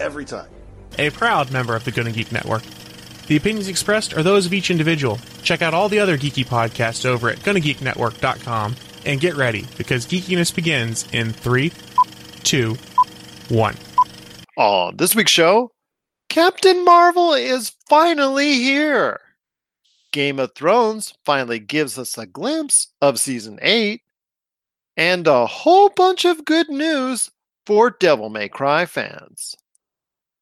every time. A proud member of the Gonna Geek Network. The opinions expressed are those of each individual. Check out all the other geeky podcasts over at GonnaGeekNetwork.com and get ready because geekiness begins in three, two, one. On this week's show, Captain Marvel is finally here. Game of Thrones finally gives us a glimpse of season 8, and a whole bunch of good news for Devil May Cry fans.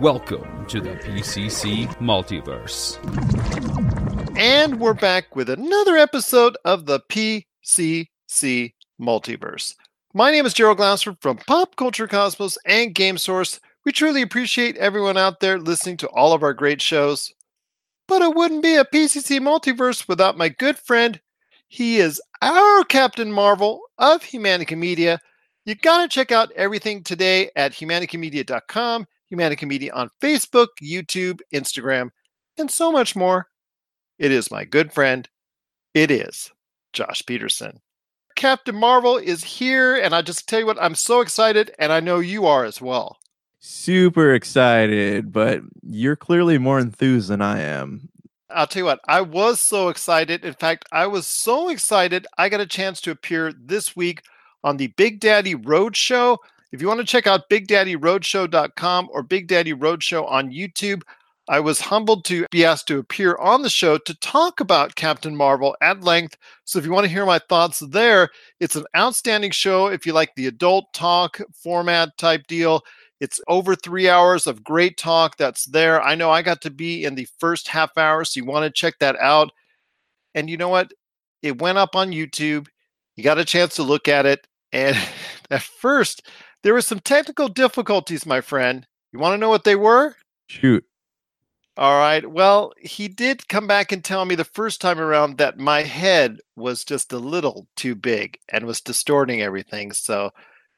Welcome to the PCC Multiverse. And we're back with another episode of the PCC Multiverse. My name is Gerald Glassford from Pop Culture Cosmos and Game Source. We truly appreciate everyone out there listening to all of our great shows. But it wouldn't be a PCC Multiverse without my good friend. He is our Captain Marvel of Humanica Media. You got to check out everything today at humanicamedia.com, Humanica Media on Facebook, YouTube, Instagram, and so much more. It is my good friend. It is Josh Peterson. Captain Marvel is here, and I just tell you what, I'm so excited, and I know you are as well. Super excited, but you're clearly more enthused than I am. I'll tell you what, I was so excited. In fact, I was so excited, I got a chance to appear this week on the Big Daddy Roadshow. If you want to check out BigDaddyRoadshow.com or Big Daddy Roadshow on YouTube, I was humbled to be asked to appear on the show to talk about Captain Marvel at length. So if you want to hear my thoughts there, it's an outstanding show if you like the adult talk format type deal. It's over three hours of great talk that's there. I know I got to be in the first half hour, so you want to check that out. And you know what? It went up on YouTube. You got a chance to look at it. And at first, there were some technical difficulties, my friend. You want to know what they were? Shoot. All right. Well, he did come back and tell me the first time around that my head was just a little too big and was distorting everything. So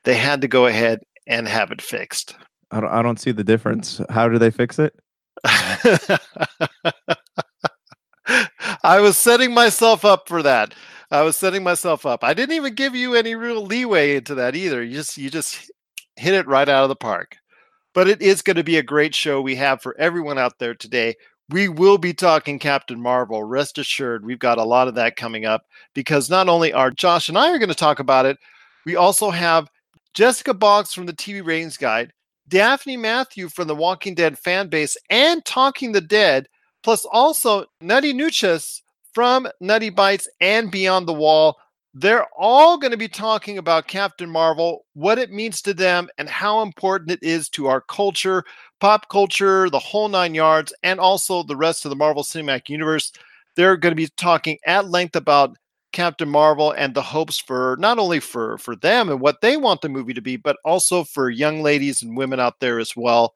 they had to go ahead and have it fixed. I don't, I don't see the difference. How do they fix it? I was setting myself up for that. I was setting myself up. I didn't even give you any real leeway into that either. You just you just hit it right out of the park. But it is going to be a great show we have for everyone out there today. We will be talking Captain Marvel. Rest assured, we've got a lot of that coming up because not only are Josh and I are going to talk about it, we also have Jessica Boggs from the TV Ratings Guide, Daphne Matthew from the Walking Dead fan base, and Talking the Dead, plus also Nutty Nuches from Nutty Bites and Beyond the Wall. They're all going to be talking about Captain Marvel, what it means to them, and how important it is to our culture, pop culture, the whole nine yards, and also the rest of the Marvel Cinematic Universe. They're going to be talking at length about Captain Marvel and the hopes for not only for for them and what they want the movie to be, but also for young ladies and women out there as well.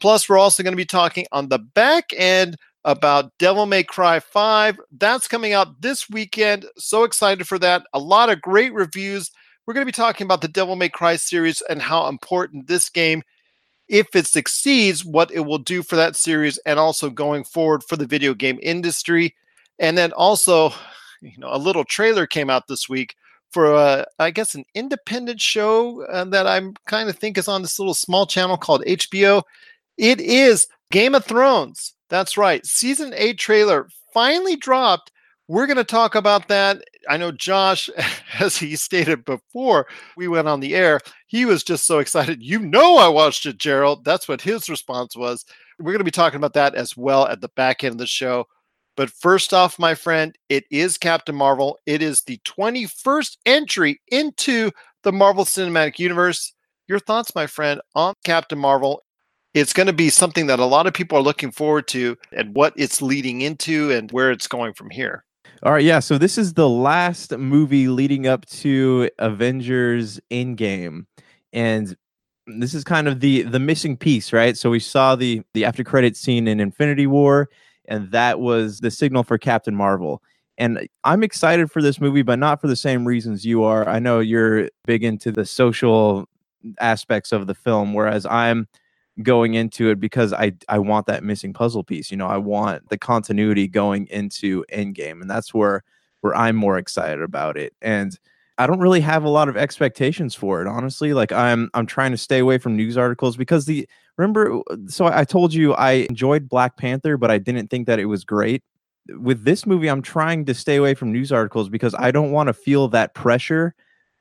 Plus, we're also going to be talking on the back end about Devil May Cry 5. That's coming out this weekend. So excited for that. A lot of great reviews. We're going to be talking about the Devil May Cry series and how important this game, if it succeeds, what it will do for that series and also going forward for the video game industry. And then also, you know, a little trailer came out this week for a, I guess, an independent show uh, that I'm kind of think is on this little small channel called HBO. It is Game of Thrones. That's right. Season 8 trailer finally dropped. We're going to talk about that. I know Josh, as he stated before we went on the air, he was just so excited. You know, I watched it, Gerald. That's what his response was. We're going to be talking about that as well at the back end of the show. But first off, my friend, it is Captain Marvel. It is the 21st entry into the Marvel Cinematic Universe. Your thoughts, my friend, on Captain Marvel? It's going to be something that a lot of people are looking forward to and what it's leading into and where it's going from here. All right, yeah. So this is the last movie leading up to Avengers Endgame, and this is kind of the the missing piece, right? So we saw the the after credit scene in Infinity War, and that was the signal for Captain Marvel. And I'm excited for this movie, but not for the same reasons you are. I know you're big into the social aspects of the film, whereas I'm going into it because I I want that missing puzzle piece. You know, I want the continuity going into Endgame, and that's where where I'm more excited about it. And I don't really have a lot of expectations for it, honestly. Like I'm I'm trying to stay away from news articles because the remember so I told you I enjoyed Black Panther, but I didn't think that it was great. With this movie, I'm trying to stay away from news articles because I don't want to feel that pressure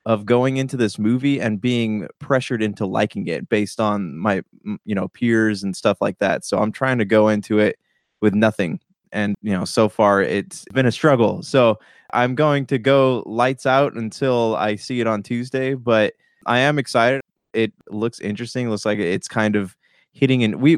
of going into this movie and being pressured into liking it based on my you know peers and stuff like that. So I'm trying to go into it with nothing and you know so far it's been a struggle. So I'm going to go lights out until I see it on Tuesday, but I am excited. It looks interesting. Looks like it's kind of hitting and we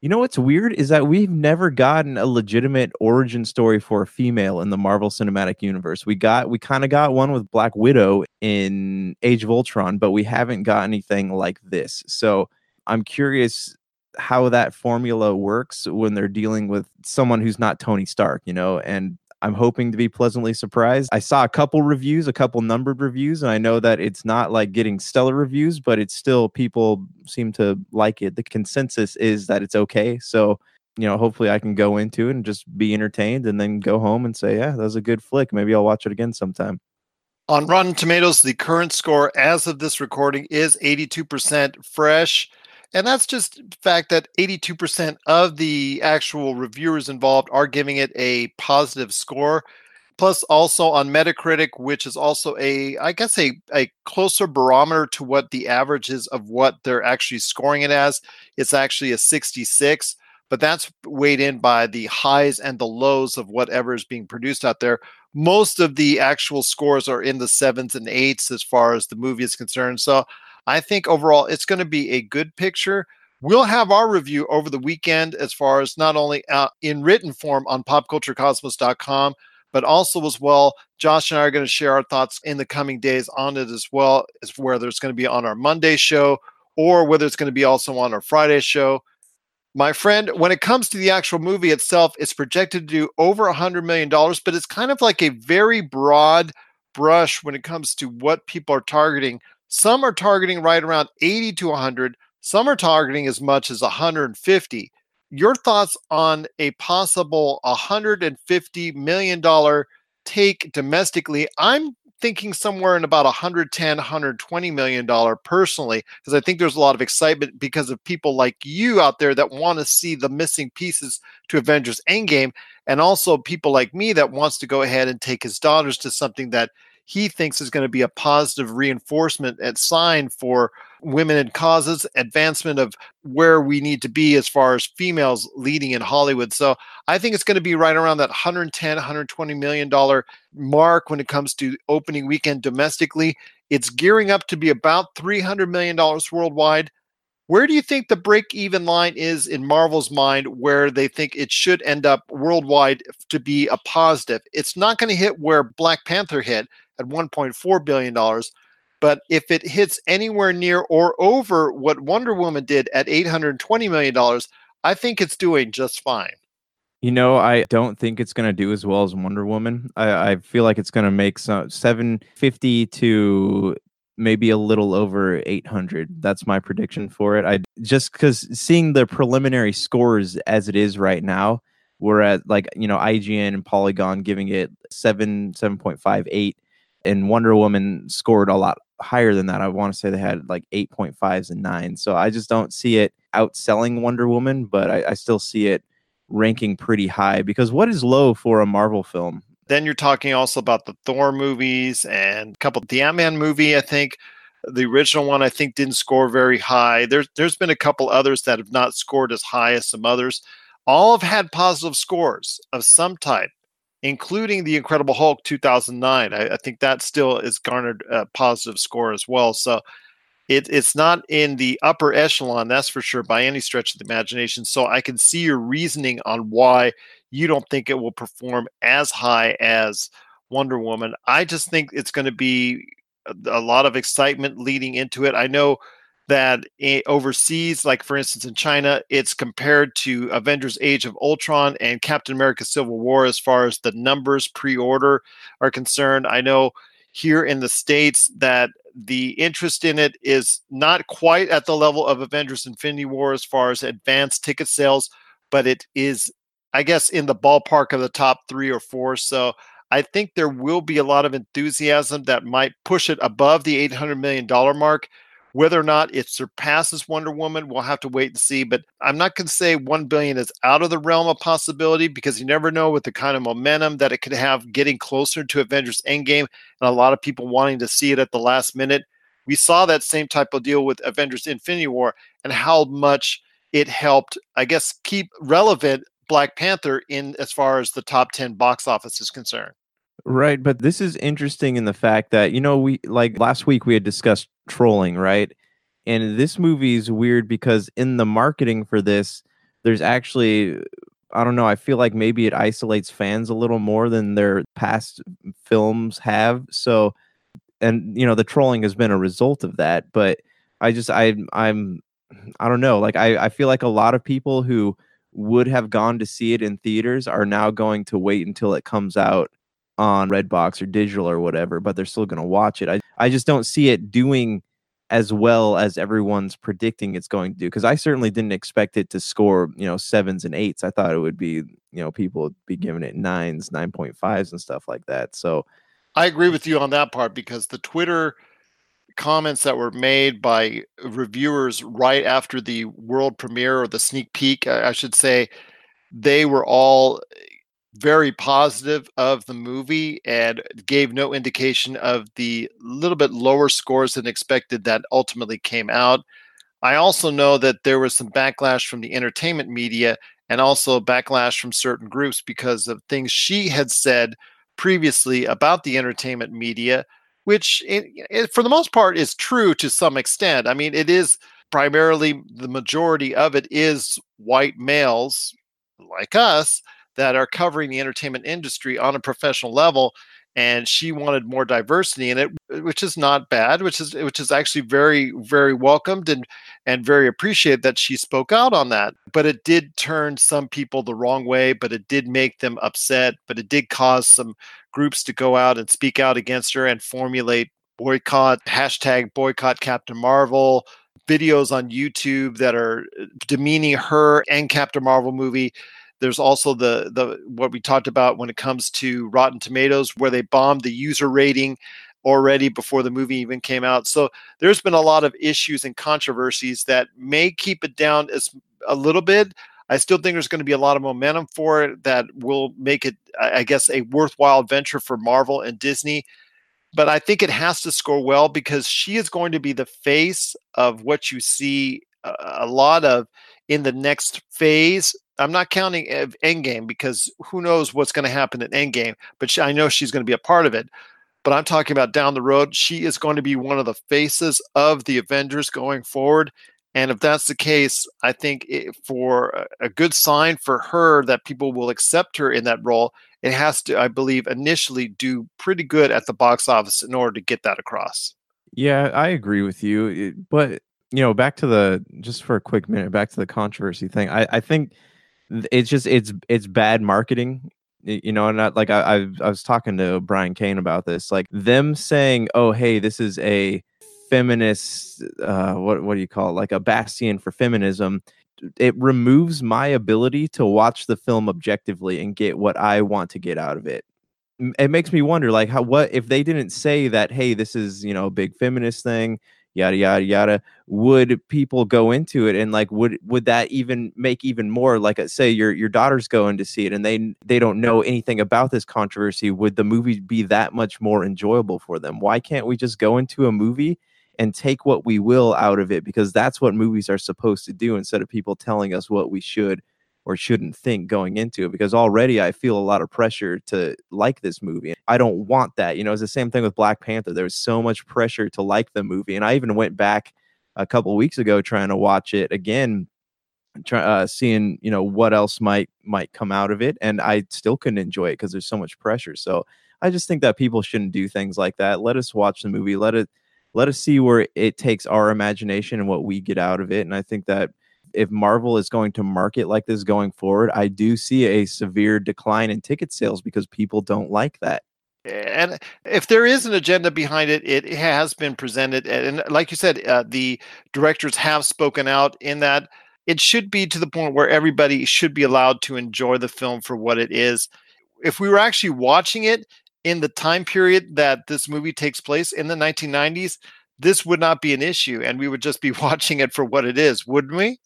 you know what's weird is that we've never gotten a legitimate origin story for a female in the Marvel Cinematic Universe. We got we kind of got one with Black Widow in Age of Ultron, but we haven't got anything like this. So I'm curious how that formula works when they're dealing with someone who's not Tony Stark, you know, and I'm hoping to be pleasantly surprised. I saw a couple reviews, a couple numbered reviews, and I know that it's not like getting stellar reviews, but it's still people seem to like it. The consensus is that it's okay. So, you know, hopefully I can go into it and just be entertained and then go home and say, yeah, that was a good flick. Maybe I'll watch it again sometime. On Rotten Tomatoes, the current score as of this recording is 82% fresh. And that's just the fact that 82% of the actual reviewers involved are giving it a positive score. Plus, also on Metacritic, which is also a, I guess, a, a closer barometer to what the average is of what they're actually scoring it as. It's actually a 66, but that's weighed in by the highs and the lows of whatever is being produced out there. Most of the actual scores are in the sevens and eights as far as the movie is concerned. So I think overall it's going to be a good picture. We'll have our review over the weekend as far as not only uh, in written form on popculturecosmos.com, but also as well, Josh and I are going to share our thoughts in the coming days on it as well, as whether it's going to be on our Monday show or whether it's going to be also on our Friday show. My friend, when it comes to the actual movie itself, it's projected to do over a $100 million, but it's kind of like a very broad brush when it comes to what people are targeting some are targeting right around 80 to 100. Some are targeting as much as 150. Your thoughts on a possible 150 million dollar take domestically? I'm thinking somewhere in about 110 120 million dollar personally because i think there's a lot of excitement because of people like you out there that want to see the missing pieces to avengers endgame and also people like me that wants to go ahead and take his daughters to something that he thinks is going to be a positive reinforcement and sign for women in causes, advancement of where we need to be as far as females leading in Hollywood. So I think it's going to be right around that 110, 120 million dollar mark when it comes to opening weekend domestically. It's gearing up to be about 300 million dollars worldwide. Where do you think the break even line is in Marvel's mind where they think it should end up worldwide to be a positive? It's not going to hit where Black Panther hit at $1.4 billion. But if it hits anywhere near or over what Wonder Woman did at $820 million, I think it's doing just fine. You know, I don't think it's going to do as well as Wonder Woman. I, I feel like it's going to make some 750 to maybe a little over 800. That's my prediction for it. I just because seeing the preliminary scores as it is right now, we're at like you know IGN and Polygon giving it seven, seven point five eight and Wonder Woman scored a lot higher than that. I want to say they had like 8.5s and 9s. So I just don't see it outselling Wonder Woman, but I, I, still see it ranking pretty high because what is low for a Marvel film? Then you're talking also about the Thor movies and a couple the Ant-Man movie, I think. The original one I think didn't score very high. There's there's been a couple others that have not scored as high as some others. All have had positive scores of some type, including the Incredible Hulk 2009. I, I think that still is garnered a positive score as well. So it, it's not in the upper echelon, that's for sure, by any stretch of the imagination. So I can see your reasoning on why you don't think it will perform as high as Wonder Woman. I just think it's going to be a lot of excitement leading into it. I know that eh, overseas, like for instance in China, it's compared to Avengers Age of Ultron and Captain America Civil War as far as the numbers pre order are concerned. I know here in the States that the interest in it is not quite at the level of Avengers Infinity War as far as advanced ticket sales, but it is, I guess, in the ballpark of the top three or four. So I think there will be a lot of enthusiasm that might push it above the $800 million mark. Whether or not it surpasses Wonder Woman, we'll have to wait and see. But I'm not going to say 1 billion is out of the realm of possibility because you never know with the kind of momentum that it could have getting closer to Avengers Endgame and a lot of people wanting to see it at the last minute. We saw that same type of deal with Avengers Infinity War and how much it helped, I guess, keep relevant Black Panther in as far as the top 10 box office is concerned. Right, but this is interesting in the fact that you know we like last week we had discussed trolling, right? And this movie is weird because in the marketing for this, there's actually uh, I don't know, I feel like maybe it isolates fans a little more than their past films have. So and you know, the trolling has been a result of that, but I just I I'm I don't know, like I I feel like a lot of people who would have gone to see it in theaters are now going to wait until it comes out on Redbox or digital or whatever, but they're still going to watch it. I, I just don't see it doing as well as everyone's predicting it's going to do because I certainly didn't expect it to score, you know, sevens and eights. I thought it would be, you know, people would be giving it nines, 9.5s and stuff like that. So I agree with you on that part because the Twitter comments that were made by reviewers right after the world premiere or the sneak peek, I should say, they were all very positive of the movie and gave no indication of the little bit lower scores than expected that ultimately came out. I also know that there was some backlash from the entertainment media and also backlash from certain groups because of things she had said previously about the entertainment media, which it, it, for the most part is true to some extent. I mean, it is primarily the majority of it is white males like us that are covering the entertainment industry on a professional level and she wanted more diversity in it which is not bad which is which is actually very very welcomed and and very appreciated that she spoke out on that. But it did turn some people the wrong way but it did make them upset but it did cause some groups to go out and speak out against her and formulate boycott hashtag boycott captain marvel videos on youtube that are uh, demeaning her and captain marvel movie there's also the the what we talked about when it comes to Rotten Tomatoes, where they bombed the user rating already before the movie even came out. So there's been a lot of issues and controversies that may keep it down as a little bit. I still think there's going to be a lot of momentum for it that will make it, I guess, a worthwhile venture for Marvel and Disney. But I think it has to score well because she is going to be the face of what you see a, lot of in the next phase I'm not counting Endgame because who knows what's going to happen in Endgame, but she, I know she's going to be a part of it. But I'm talking about down the road. She is going to be one of the faces of the Avengers going forward. And if that's the case, I think it, for a good sign for her that people will accept her in that role, it has to, I believe, initially do pretty good at the box office in order to get that across. Yeah, I agree with you. But, you know, back to the, just for a quick minute, back to the controversy thing, I, I think it's just it's it's bad marketing you know not like I, I i was talking to brian kane about this like them saying oh hey this is a feminist uh what what do you call it like a bastion for feminism. It removes my ability to watch the film objectively and get what i want to get out of it. It makes me wonder like how what if they didn't say that hey this is you know a big feminist thing yada yada yada would people go into it? And like would would that even make even more like uh, say your your daughter's going to see it and they they don't know anything about this controversy would the movie be that much more enjoyable for them? Why can't we just go into a movie and take what we will out of it? Because that's what movies are supposed to do instead of people telling us what we should or shouldn't think going into it because already I feel a lot of pressure to like this movie. I don't want that. You know, it's the same thing with Black Panther. There was so much pressure to like the movie. And I even went back a couple weeks ago trying to watch it again try, uh, seeing you know what else might might come out of it and i still couldn't enjoy it because there's so much pressure so i just think that people shouldn't do things like that let us watch the movie let it let us see where it takes our imagination and what we get out of it and i think that if Marvel is going to market like this going forward, I do see a severe decline in ticket sales because people don't like that. And if there is an agenda behind it, it has been presented. And like you said, uh, the directors have spoken out in that it should be to the point where everybody should be allowed to enjoy the film for what it is. If we were actually watching it in the time period that this movie takes place in the 1990s, this would not be an issue and we would just be watching it for what it is, wouldn't we?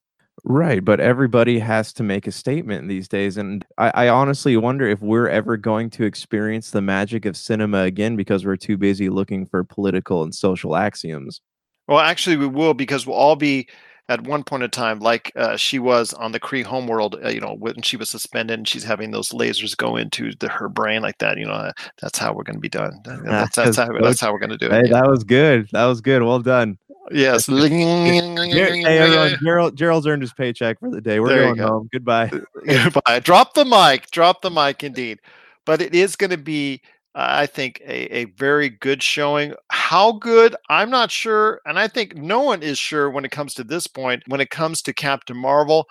Right, but everybody has to make a statement these days, and I, I, honestly wonder if we're ever going to experience the magic of cinema again because we're too busy looking for political and social axioms. Well, actually, we will because we'll all be at one point in time, like uh, she was on the Kree homeworld. Uh, you know, when she was suspended and she's having those lasers go into the, her brain like that. You know, uh, that's how we're going to be done. That's, that's, how, that's how we're going to do it. Hey, that was good. That was good. Well done. Yes. hey, everyone. Gerald, Gerald's earned his paycheck for the day. We're there going go. home. Goodbye. Goodbye. Drop the mic. Drop the mic, indeed. But it is going to be, uh, I think, a, a very good showing. How good? I'm not sure. And I think no one is sure when it comes to this point. When it comes to Captain Marvel,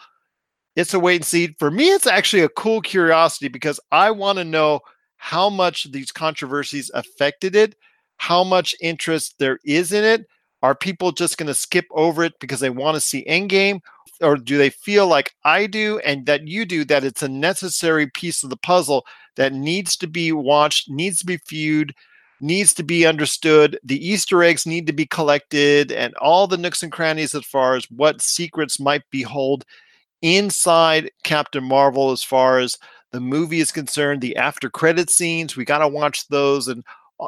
it's a wait and see. For me, it's actually a cool curiosity because I want to know how much these controversies affected it, how much interest there is in it are people just going to skip over it because they want to see Endgame? Or do they feel like I do and that you do, that it's a necessary piece of the puzzle that needs to be watched, needs to be viewed, needs to be understood? The Easter eggs need to be collected and all the nooks and crannies as far as what secrets might behold inside Captain Marvel as far as the movie is concerned, the after credit scenes, we got to watch those and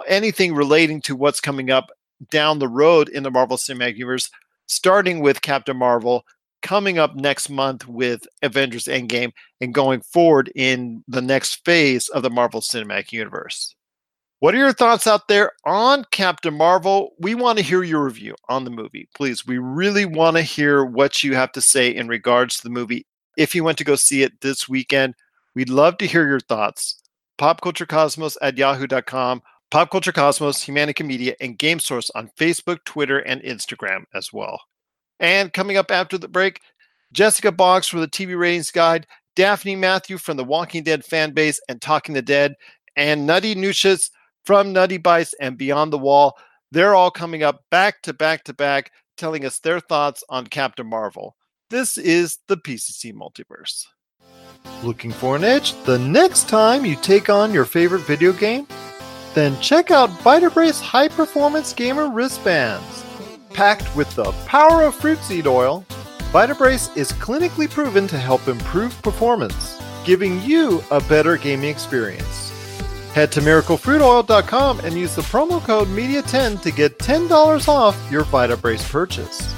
anything relating to what's coming up down the road in the Marvel Cinematic Universe, starting with Captain Marvel, coming up next month with Avengers Endgame, and going forward in the next phase of the Marvel Cinematic Universe. What are your thoughts out there on Captain Marvel? We want to hear your review on the movie. Please, we really want to hear what you have to say in regards to the movie. If you went to go see it this weekend, we'd love to hear your thoughts. Popculturecosmos at yahoo.com Pop Culture Cosmos, Humanica Media, and Game Source on Facebook, Twitter, and Instagram as well. And coming up after the break, Jessica Boggs from the TV Ratings Guide, Daphne Matthew from the Walking Dead fan base and Talking the Dead, and Nutty Nucius from Nutty Bites and Beyond the Wall. They're all coming up back to back to back, telling us their thoughts on Captain Marvel. This is the PCC Multiverse. Looking for an edge the next time you take on your favorite video game? Then check out Vitabrace High Performance Gamer Wristbands. Packed with the power of fruit seed oil, Vitabrace is clinically proven to help improve performance, giving you a better gaming experience. Head to miraclefruitoil.com and use the promo code MEDIA10 to get $10 off your Vitabrace purchase.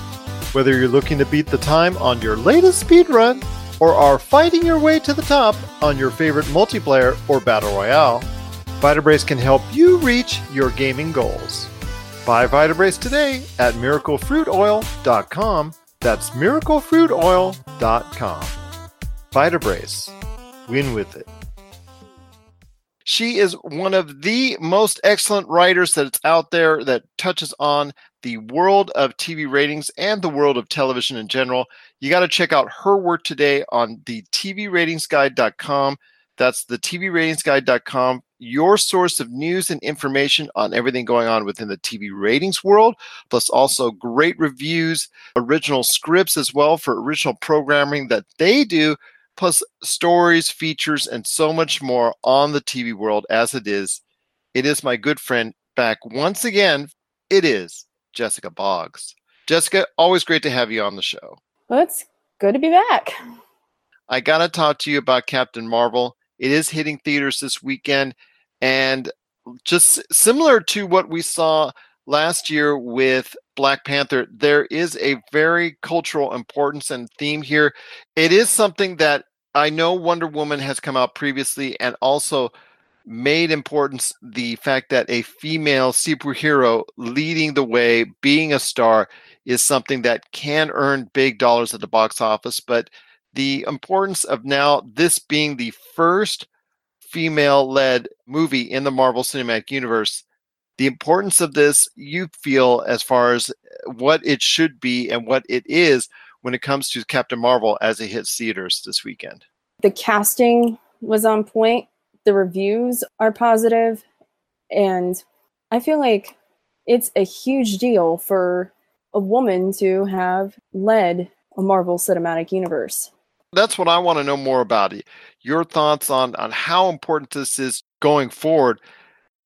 Whether you're looking to beat the time on your latest speedrun or are fighting your way to the top on your favorite multiplayer or battle royale, Vitabrace can help you reach your gaming goals. Buy Vitabrace today at miraclefruitoil.com. That's miraclefruitoil.com. Vitabrace. Win with it. She is one of the most excellent writers that's out there that touches on the world of TV ratings and the world of television in general. You got to check out her work today on the TVRatingsGuide.com. That's the TVRatingsGuide.com your source of news and information on everything going on within the TV ratings world, plus also great reviews, original scripts as well for original programming that they do, plus stories, features, and so much more on the TV world as it is. It is my good friend back once again. It is Jessica Boggs. Jessica, always great to have you on the show. Well, it's good to be back. I got to talk to you about Captain Marvel. It is hitting theaters this weekend. And just similar to what we saw last year with Black Panther, there is a very cultural importance and theme here. It is something that I know Wonder Woman has come out previously and also made importance the fact that a female superhero leading the way, being a star, is something that can earn big dollars at the box office. But the importance of now this being the first female led movie in the Marvel Cinematic Universe, the importance of this you feel as far as uh, what it should be and what it is when it comes to Captain Marvel as it hits theaters this weekend. The casting was on point, the reviews are positive, and I feel like it's a huge deal for a woman to have led a Marvel Cinematic Universe. That's what I want to know more about. Your thoughts on on how important this is going forward.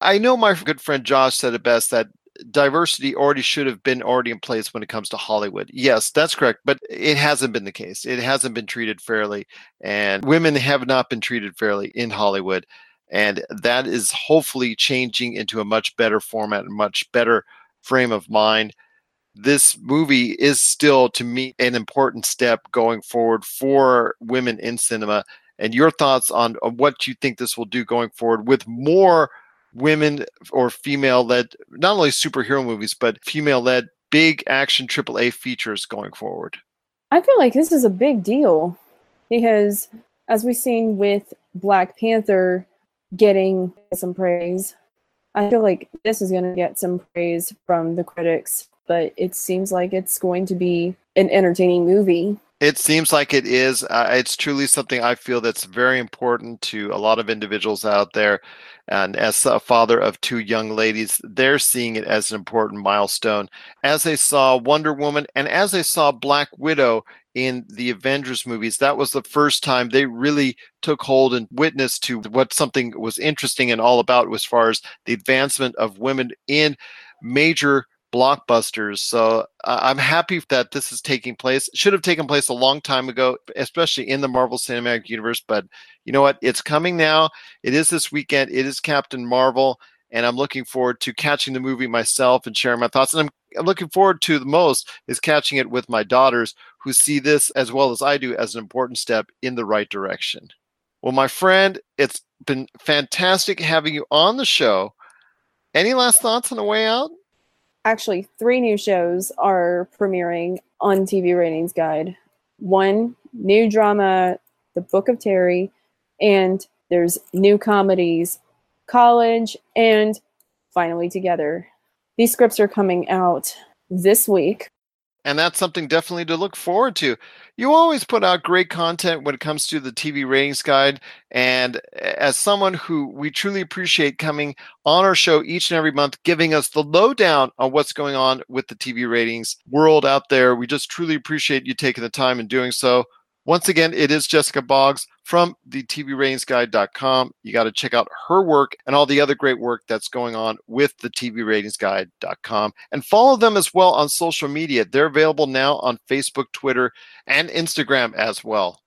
I know my good friend Josh said it best that diversity already should have been already in place when it comes to Hollywood. Yes, that's correct, but it hasn't been the case. It hasn't been treated fairly, and women have not been treated fairly in Hollywood. And that is hopefully changing into a much better format, a much better frame of mind. This movie is still, to me, an important step going forward for women in cinema. And your thoughts on, on what you think this will do going forward with more women or female led, not only superhero movies, but female led big action AAA features going forward? I feel like this is a big deal because, as we've seen with Black Panther getting some praise, I feel like this is going to get some praise from the critics, but it seems like it's going to be an entertaining movie. It seems like it is. Uh, it's truly something I feel that's very important to a lot of individuals out there. And as a father of two young ladies, they're seeing it as an important milestone. As they saw Wonder Woman and as they saw Black Widow in the Avengers movies, that was the first time they really took hold and witnessed to what something was interesting and all about as far as the advancement of women in major blockbusters. So uh, I'm happy that this is taking place. should have taken place a long time ago, especially in the Marvel Cinematic Universe. But you know what? It's coming now. It is this weekend. It is Captain Marvel. And I'm looking forward to catching the movie myself and sharing my thoughts. And I'm, I'm looking forward to the most is catching it with my daughters who see this as well as I do as an important step in the right direction. Well, my friend, it's been fantastic having you on the show. Any last thoughts on the way out? Actually three new shows are premiering on TV Ratings Guide. One new drama, The Book of Terry, and there's new comedies, College, and Finally Together. These scripts are coming out this week and that's something definitely to look forward to. You always put out great content when it comes to the TV ratings guide. And as someone who we truly appreciate coming on our show each and every month, giving us the lowdown on what's going on with the TV ratings world out there, we just truly appreciate you taking the time and doing so. Once again, it is Jessica Boggs from the TVRatingsGuide.com. You got to check out her work and all the other great work that's going on with the TVRatingsGuide.com and follow them as well on social media. They're available now on Facebook, Twitter, and Instagram as well.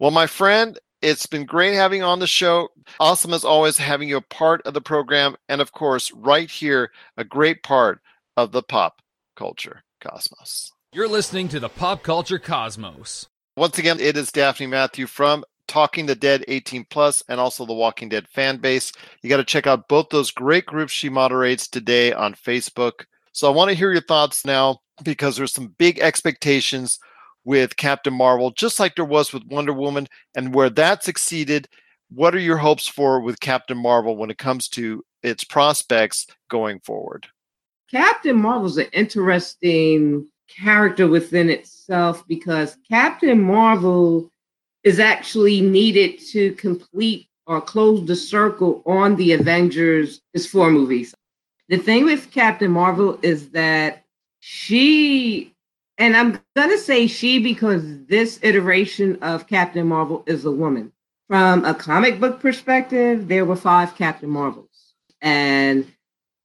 Well, my friend, it's been great having on the show. Awesome as always having you a part of the program. And of course, right here, a great part of the pop culture cosmos. You're listening to the Pop Culture Cosmos. Once again, it is Daphne Matthew from Talking the Dead 18 Plus and also the Walking Dead fan base. You got to check out both those great groups she moderates today on Facebook. So I want to hear your thoughts now because there's some big expectations with Captain Marvel, just like there was with Wonder Woman, and where that succeeded. What are your hopes for with Captain Marvel when it comes to its prospects going forward? Captain Marvel's an interesting character within itself because Captain Marvel is actually needed to complete or close the circle on the Avengers is four movies. The thing with Captain Marvel is that she and I'm gonna say she because this iteration of Captain Marvel is a woman. From a comic book perspective, there were five Captain Marvels. And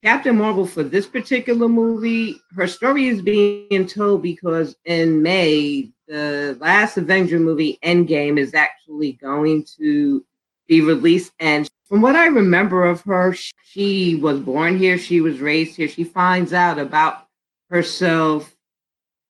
Captain Marvel for this particular movie, her story is being told because in May, the last Avenger movie, Endgame, is actually going to be released. And from what I remember of her, she was born here, she was raised here. She finds out about herself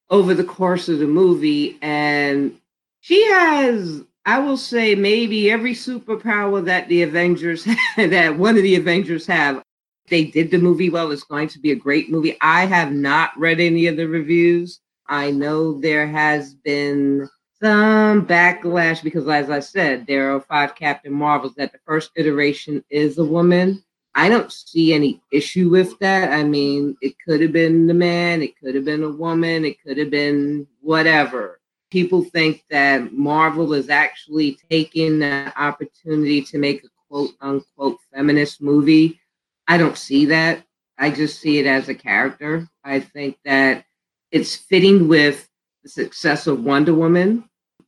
over the course of the movie, and she has I will say maybe every superpower that the Avengers that one of the Avengers have. They did the movie well. It's going to be a great movie. I have not read any of the reviews. I know there has been some backlash because, as I said, there are five Captain Marvels. That the first iteration is a woman. I don't see any issue with that. I mean, it could have been the man, it could have been a woman, it could have been whatever people think that Marvel is actually taking the opportunity to make a quote unquote feminist movie. I don't see that. I just see it as a character. I think that it's fitting with the success of Wonder Woman.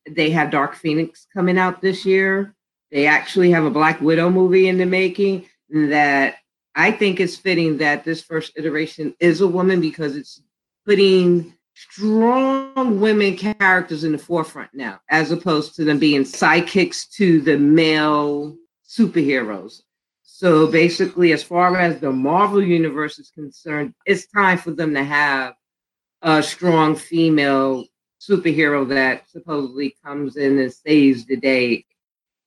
They have Dark Phoenix coming out this year. They actually have a Black Widow movie in the making that I think is fitting that this first iteration is a woman because it's putting strong women characters in the forefront now, as opposed to them being sidekicks to the male superheroes. So basically, as far as the Marvel universe is concerned, it's time for them to have a strong female superhero that supposedly comes in and saves the day.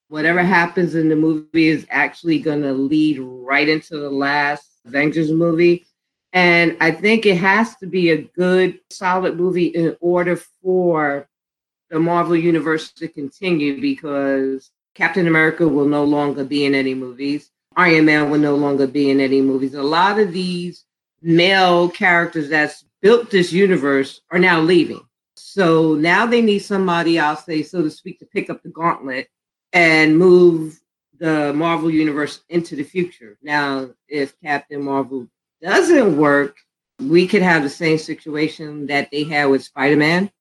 Whatever happens in the movie is actually going to lead right into the last Avengers movie. And I think it has to be a good, solid movie in order for the Marvel Universe to continue because Captain America will no longer be in any movies. Iron Man will no longer be in any movies. A lot of these male characters that's built this universe are now leaving. So now they need somebody, I'll say, so to speak, to pick up the gauntlet and move the Marvel universe into the future. Now, if Captain Marvel doesn't work, we could have the same situation that they had with Spider Man.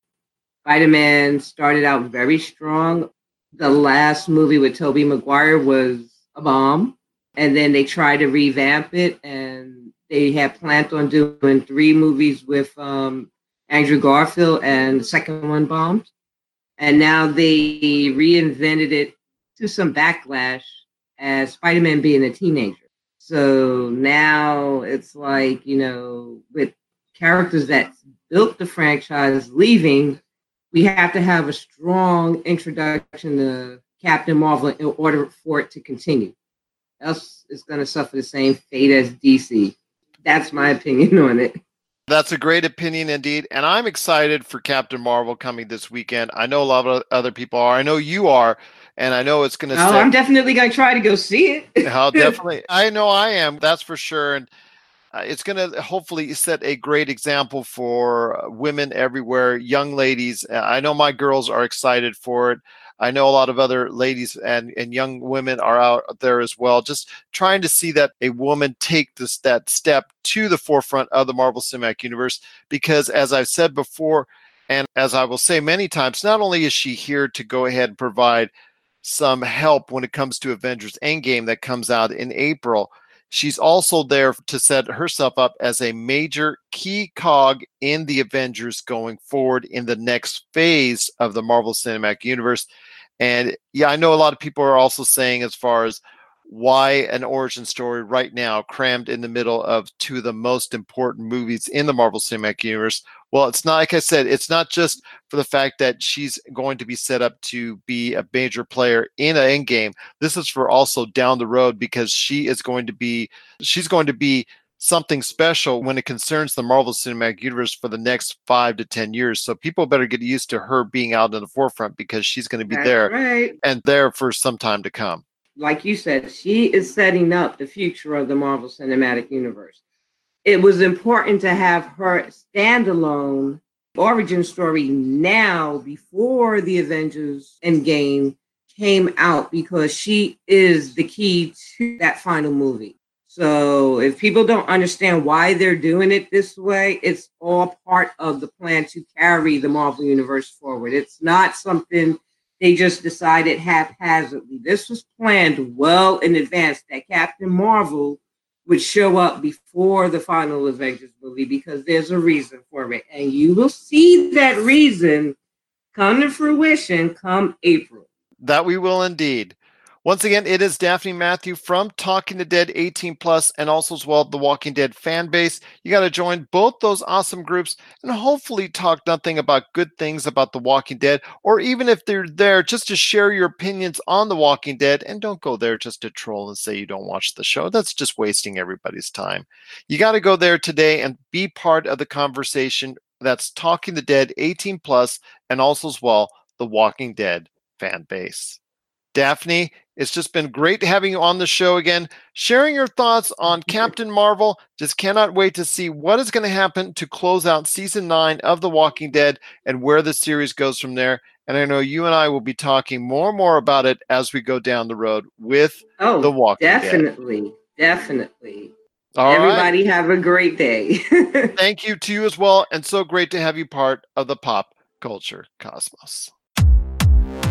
Spider Man started out very strong. The last movie with Tobey Maguire was a bomb. And then they tried to revamp it, and they had planned on doing three movies with um, Andrew Garfield, and the second one bombed. And now they reinvented it to some backlash as Spider Man being a teenager. So now it's like, you know, with characters that built the franchise leaving, we have to have a strong introduction to Captain Marvel in order for it to continue. Else it's going to suffer the same fate as DC. That's my opinion on it. That's a great opinion indeed. And I'm excited for Captain Marvel coming this weekend. I know a lot of other people are. I know you are and I know it's going to. Oh, I'm definitely going to try to go see it. I'll definitely. I know I am. That's for sure. And uh, it's going to hopefully set a great example for uh, women everywhere, young ladies. Uh, I know my girls are excited for it. I know a lot of other ladies and, and young women are out there as well, just trying to see that a woman take this that step to the forefront of the Marvel Cinematic Universe. Because as I've said before, and as I will say many times, not only is she here to go ahead and provide some help when it comes to Avengers Endgame that comes out in April. She's also there to set herself up as a major key cog in the Avengers going forward in the next phase of the Marvel Cinematic Universe. And yeah, I know a lot of people are also saying, as far as why an origin story right now, crammed in the middle of two of the most important movies in the Marvel Cinematic Universe. Well, it's not like I said, it's not just for the fact that she's going to be set up to be a major player in an Endgame. This is for also down the road because she is going to be she's going to be something special when it concerns the Marvel Cinematic Universe for the next five to ten years. So people better get used to her being out in the forefront because she's going to be That's there right. and there for some time to come like you said, she is setting up the future of the Marvel Cinematic Universe. It was important to have her standalone origin story now before the Avengers Endgame came out because she is the key to that final movie. So if people don't understand why they're doing it this way, it's all part of the plan to carry the Marvel Universe forward. It's not something they just decided haphazardly. This was planned well in advance that Captain Marvel would show up before the final Avengers movie because there's a reason for it. And you will see that reason come to fruition come April. That we will indeed. Once again, it is Daphne Matthew from Talking the Dead 18 Plus and also as well the Walking Dead fan base. You got to join both those awesome groups and hopefully talk nothing about good things about the Walking Dead, or even if they're there just to share your opinions on the Walking Dead. And don't go there just to troll and say you don't watch the show. That's just wasting everybody's time. You got to go there today and be part of the conversation. That's Talking the Dead 18 Plus and also as well the Walking Dead fan base. Daphne, it's just been great having you on the show again, sharing your thoughts on Captain Marvel. Just cannot wait to see what is going to happen to close out season nine of The Walking Dead and where the series goes from there. And I know you and I will be talking more and more about it as we go down the road with oh, The Walking definitely, Dead. Definitely. All Everybody right. have a great day. Thank you to you as well. And so great to have you part of the pop culture cosmos.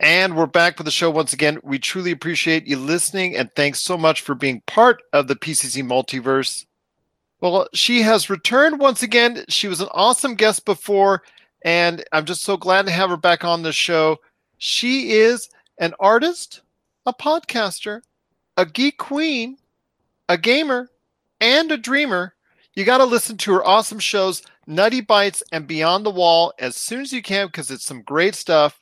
And we're back with the show once again. We truly appreciate you listening and thanks so much for being part of the PCC multiverse. Well, she has returned once again. She was an awesome guest before, and I'm just so glad to have her back on the show. She is an artist, a podcaster, a geek queen, a gamer, and a dreamer. You got to listen to her awesome shows, Nutty Bites and Beyond the Wall, as soon as you can because it's some great stuff.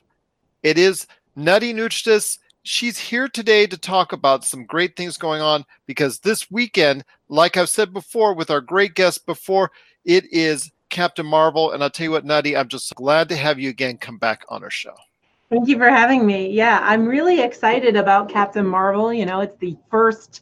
It is Nutty Nuchtis. She's here today to talk about some great things going on because this weekend, like I've said before with our great guest before, it is Captain Marvel. And I'll tell you what, Nutty, I'm just glad to have you again come back on our show. Thank you for having me. Yeah, I'm really excited about Captain Marvel. You know, it's the first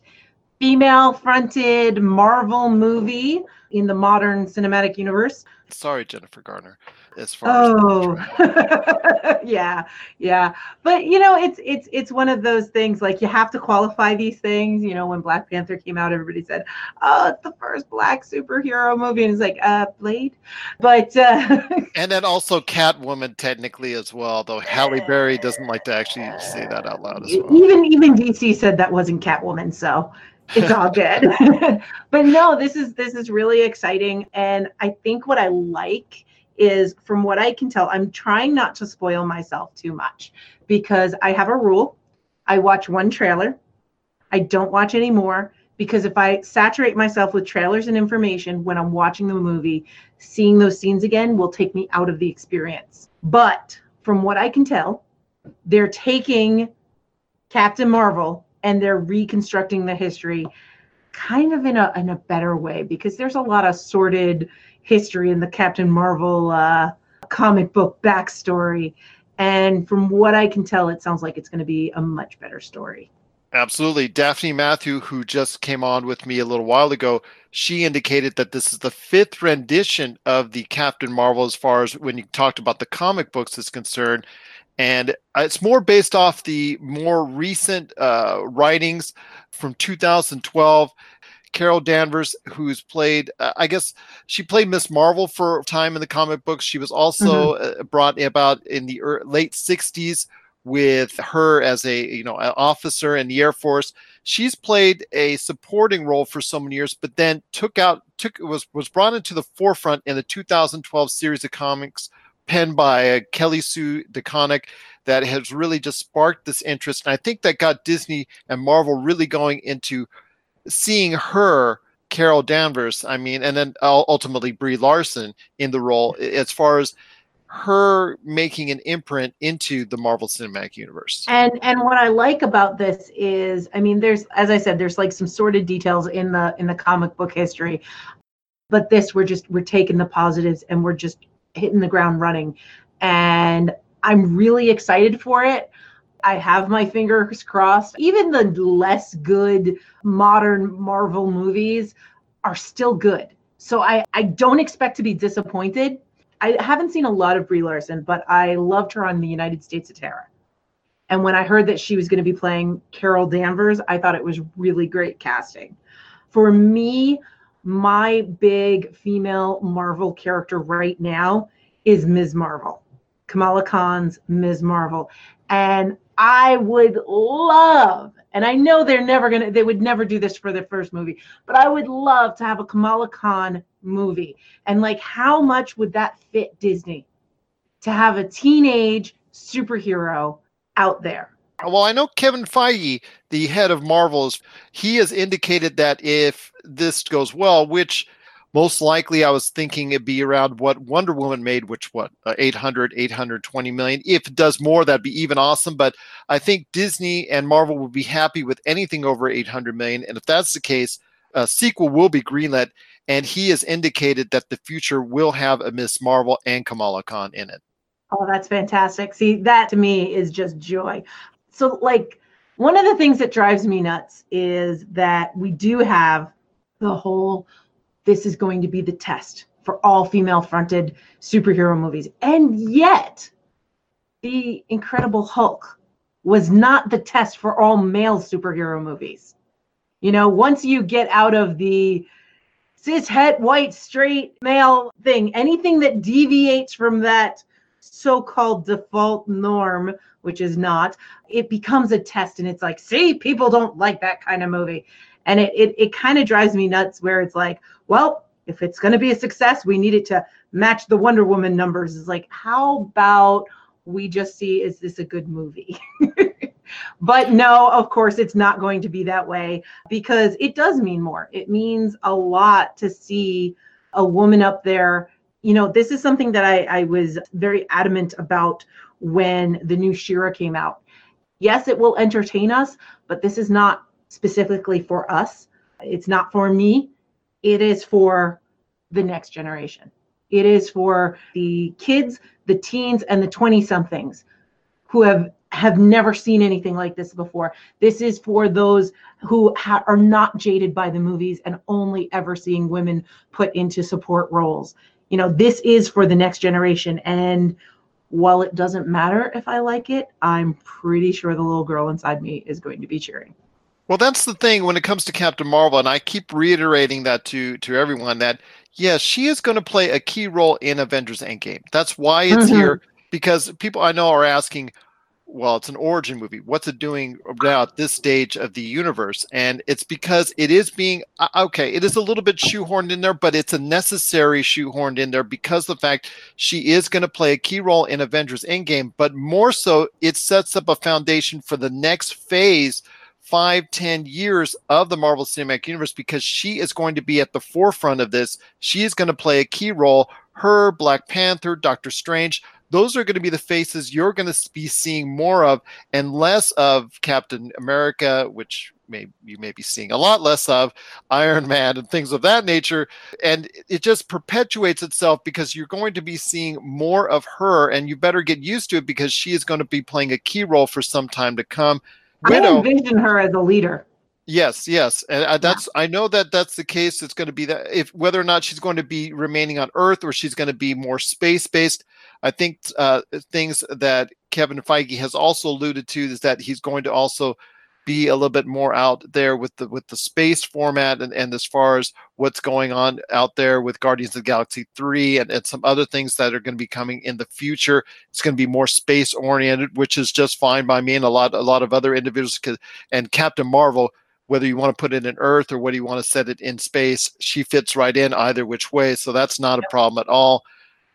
female fronted Marvel movie in the modern cinematic universe. Sorry, Jennifer Garner. As far oh yeah yeah. But you know it's it's it's one of those things like you have to qualify these things. You know when black panther came out everybody said oh it's the first black superhero movie. And it's like uh blade? But uh and then also catwoman technically as well though halle berry doesn't like to actually say that out loud as well. even even dc said that wasn't catwoman so it's all good but no this is this is really exciting and i think what i like is from what I can tell, I'm trying not to spoil myself too much because I have a rule. I watch one trailer. I don't watch any more because if I saturate myself with trailers and information when I'm watching the movie, seeing those scenes again will take me out of the experience. But from what I can tell, they're taking Captain Marvel and they're reconstructing the history kind of in a in a better way because there's a lot of sordid history in the Captain Marvel uh, comic book backstory. And from what I can tell, it sounds like it's going to be a much better story. Absolutely. Daphne Matthew, who just came on with me a little while ago, she indicated that this is the fifth rendition of the Captain Marvel as far as when you talked about the comic books is concerned. And it's more based off the more recent uh, writings from 2012 Carol Danvers, who's played, uh, I guess she played Miss Marvel for a time in the comic books. She was also mm-hmm. uh, brought about in the er- late 60s with her as a you know an officer in the Air Force. She's played a supporting role for so many years, but then took out took was was brought into the forefront in the 2012 series of comics penned by uh, Kelly Sue DeConnick that has really just sparked this interest. And I think that got Disney and Marvel really going into seeing her Carol Danvers, I mean, and then ultimately Brie Larson in the role as far as her making an imprint into the Marvel Cinematic Universe. And and what I like about this is, I mean, there's as I said, there's like some sordid details in the in the comic book history, but this we're just we're taking the positives and we're just hitting the ground running, and I'm really excited for it. I have my fingers crossed. Even the less good modern Marvel movies are still good. So I, I don't expect to be disappointed. I haven't seen a lot of Brie Larson, but I loved her on the United States of Tara. And when I heard that she was going to be playing Carol Danvers, I thought it was really great casting. For me, my big female Marvel character right now is Ms. Marvel, Kamala Khan's Ms. Marvel. And I would love, and I know they're never going to, they would never do this for their first movie, but I would love to have a Kamala Khan movie. And like, how much would that fit Disney to have a teenage superhero out there? Well, I know Kevin Feige, the head of Marvels, he has indicated that if this goes well, which most likely I was thinking it'd be around what Wonder Woman made, which what uh, 800, 820 million. If it does more, that'd be even awesome. But I think Disney and Marvel would be happy with anything over 800 million. And if that's the case, a sequel will be greenlit. And he has indicated that the future will have a Miss Marvel and Kamala Khan in it. Oh, that's fantastic. See, that to me is just joy. So, like, one of the things that drives me nuts is that we do have the whole this is going to be the test for all female fronted superhero movies. And yet, The Incredible Hulk was not the test for all male superhero movies. You know, once you get out of the cis het white straight male thing, anything that deviates from that so-called default norm which is not it becomes a test and it's like see people don't like that kind of movie. And it it, it kind of drives me nuts where it's like well if it's going to be a success we need it to match the wonder woman numbers. Is like how about we just see is this a good movie? But no of course it's not going to be that way because it does mean more. It means a lot to see a woman up there you know, this is something that I, I was very adamant about when the new She-Ra came out. Yes, it will entertain us, but this is not specifically for us. It's not for me. It is for the next generation. It is for the kids, the teens, and the 20 somethings who have have never seen anything like this before. This is for those who ha- are not jaded by the movies and only ever seeing women put into support roles you know this is for the next generation. And while it doesn't matter if i like it i'm pretty sure the little girl inside me is going to be cheering. Well that's the thing when it comes to captain marvel and i keep reiterating that to to everyone that yes she is going to play a key role in avengers endgame. That's why it's mm-hmm. here because people i know are asking well, it's an origin movie. What's it doing now at this stage of the universe? And it's because it is being uh, okay. It is a little bit shoehorned in there, but it's a necessary shoehorned in there because the fact she is going to play a key role in Avengers Endgame. But more so, it sets up a foundation for the next phase five, ten years of the Marvel Cinematic Universe because she is going to be at the forefront of this. She is going to play a key role. Her, Black Panther, Doctor Strange, those are going to be the faces you're going to be seeing more of and less of Captain America, which may you may be seeing a lot less of Iron Man and things of that nature. And it just perpetuates itself because you're going to be seeing more of her, and you better get used to it because she is going to be playing a key role for some time to come. Widow, I envision her as a leader. Yes, yes, and uh, that's yeah. I know that that's the case. It's going to be that if whether or not she's going to be remaining on Earth or she's going to be more space based. I think uh, things that Kevin Feige has also alluded to is that he's going to also be a little bit more out there with the with the space format and, and as far as what's going on out there with Guardians of the Galaxy 3 and, and some other things that are going to be coming in the future. It's going to be more space oriented, which is just fine by me and a lot a lot of other individuals and Captain Marvel whether you want to put it in Earth or whether you want to set it in space, she fits right in either which way. So that's not a problem at all.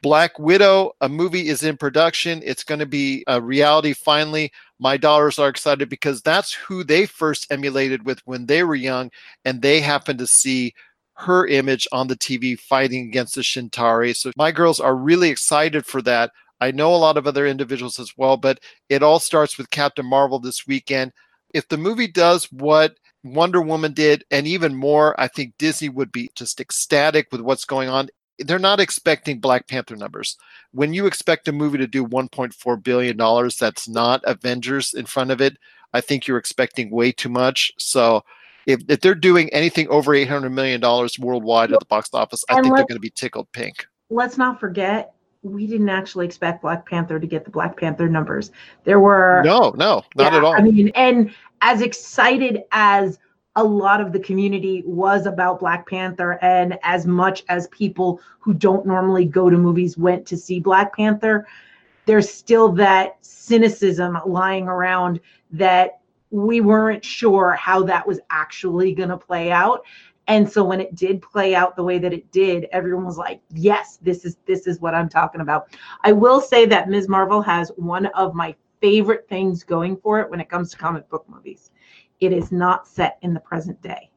Black Widow, a movie is in production. It's going to be a reality finally. My daughters are excited because that's who they first emulated with when they were young, and they happened to see her image on the TV fighting against the Chitauri. So my girls are really excited for that. I know a lot of other individuals as well, but it all starts with Captain Marvel this weekend. If the movie does what Wonder Woman did, and even more. I think Disney would be just ecstatic with what's going on. They're not expecting Black Panther numbers. When you expect a movie to do 1.4 billion dollars, that's not Avengers in front of it. I think you're expecting way too much. So, if, if they're doing anything over 800 million dollars worldwide at the box office, I think they're going to be tickled pink. Let's not forget we didn't actually expect Black Panther to get the Black Panther numbers. There were No, no, not yeah, at all. I mean, and as excited as a lot of the community was about Black Panther, and as much as people who don't normally go to movies went to see Black Panther, there's still that cynicism lying around that we weren't sure how that was actually going to play out. And so when it did play out the way that it did, everyone was like, "Yes, this is this is what I'm talking about." I will say that Ms. Marvel has one of my favorite things going for it when it comes to comic book movies. It is not set in the present day.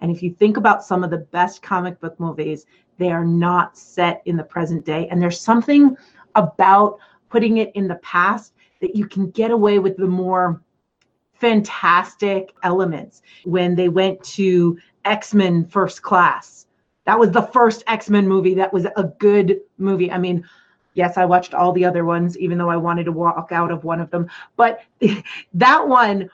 And if you think about some of the best comic book movies, they are not set in the present day. And there's something about putting it in the past that you can get away with the more fantastic elements. When they went to X Men First Class, that was the first X Men movie that was a good movie. I mean, yes, I watched all the other ones, even though I wanted to walk out of one of them. But that one,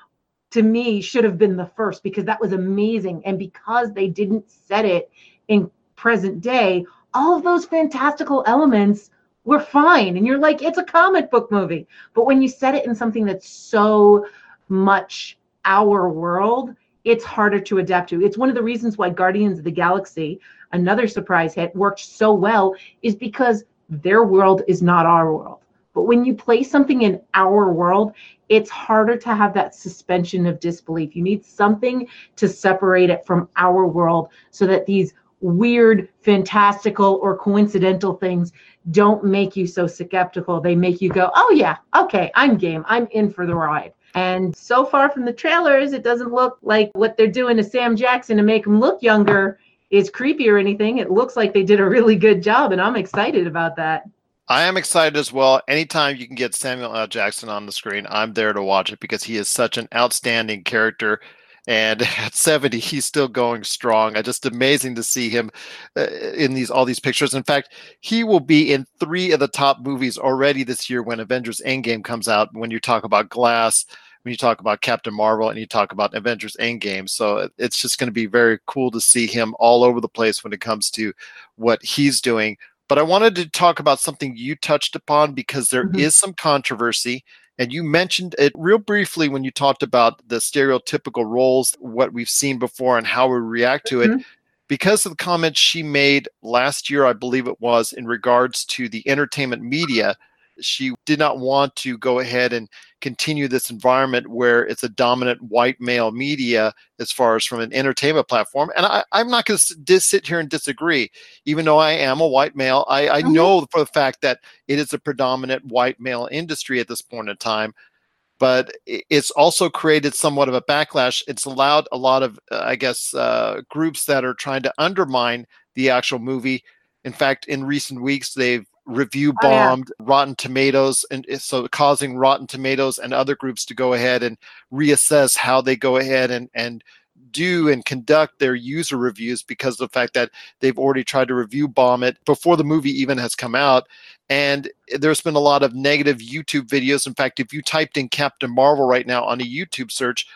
to me, should have been the first because that was amazing. And because they didn't set it in present day, all of those fantastical elements were fine. And you're like, it's a comic book movie. But when you set it in something that's so much our world, it's harder to adapt to. It's one of the reasons why Guardians of the Galaxy, another surprise hit, worked so well, is because their world is not our world. But when you play something in our world, it's harder to have that suspension of disbelief. You need something to separate it from our world so that these weird, fantastical, or coincidental things don't make you so skeptical. They make you go, oh, yeah, okay, I'm game. I'm in for the ride. And so far from the trailers, it doesn't look like what they're doing to Sam Jackson to make him look younger is creepy or anything. It looks like they did a really good job, and I'm excited about that. I am excited as well. Anytime you can get Samuel L. Jackson on the screen, I'm there to watch it because he is such an outstanding character. And at 70, he's still going strong. It's just amazing to see him uh, in these all these pictures. In fact, he will be in three of the top movies already this year when Avengers Endgame comes out. When you talk about Glass, when you talk about Captain Marvel, and you talk about Avengers Endgame, so it's just going to be very cool to see him all over the place when it comes to what he's doing. But I wanted to talk about something you touched upon because there is Mhm. some controversy. And you mentioned it real briefly when you talked about the stereotypical roles, what we've seen before, and how we react to it. Mhm. Because of the comments she made last year, I believe it was, in regards to the entertainment media, she did not want to go ahead and continue this environment where it's a dominant white male media as far as from an entertainment platform. And I, I'm not going to dis- sit here and disagree, even though I am a white male. I, I Mhm. know for the fact that it is a predominant white male industry at this point in time. But it's also created somewhat of a backlash. It's allowed a lot of, uh, I guess, uh, groups that are trying to undermine the actual movie. In fact, in recent weeks, they've review Oh, yeah. bombed Rotten Tomatoes, and so causing Rotten Tomatoes and other groups to go ahead and reassess how they go ahead and and do and conduct their user reviews because of the fact that they've already tried to review bomb it before the movie even has come out. And there's been a lot of negative YouTube videos. In fact, if you typed in Captain Marvel right now on a YouTube search,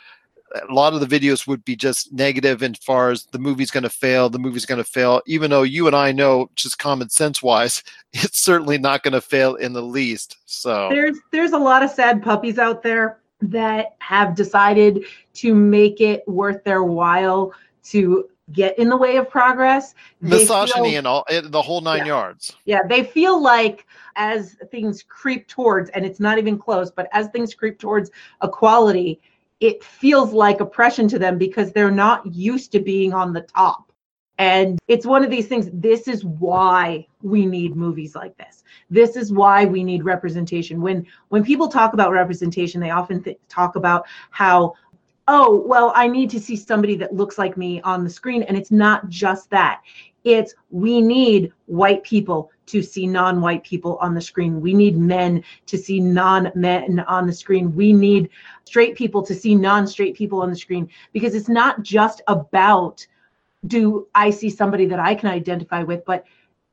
a lot of the videos would be just negative as far as the movie's going to fail, the movie's going to fail, even though you and I know, just common sense wise, it's certainly not going to fail in the least. So, there's there's a lot of sad puppies out there that have decided to make it worth their while to get in the way of progress. They misogyny feel- and all eh, the whole nine Yeah. yards. yeah, they feel like as things creep towards, and it's not even close, but as things creep towards equality, it feels like oppression to them because they're not used to being on the top. And it's one of these things. This is why we need movies like this. This is why we need representation. When when people talk about representation, they often th- talk about how, oh, well, I need to see somebody that looks like me on the screen, and it's not just that. It's we need white people to see non-white people on the screen. We need men to see non-men on the screen. We need straight people to see non-straight people on the screen because it's not just about do I see somebody that I can identify with, but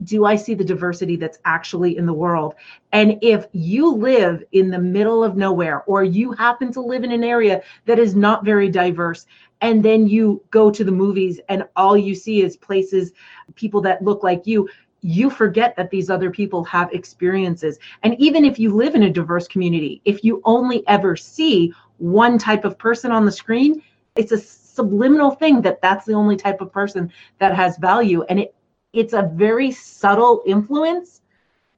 do I see the diversity that's actually in the world? And if you live in the middle of nowhere or you happen to live in an area that is not very diverse, and then you go to the movies and all you see is places, people that look like you, you forget that these other people have experiences. And even if you live in a diverse community, if you only ever see one type of person on the screen, it's a subliminal thing that that's the only type of person that has value. And it it's a very subtle influence.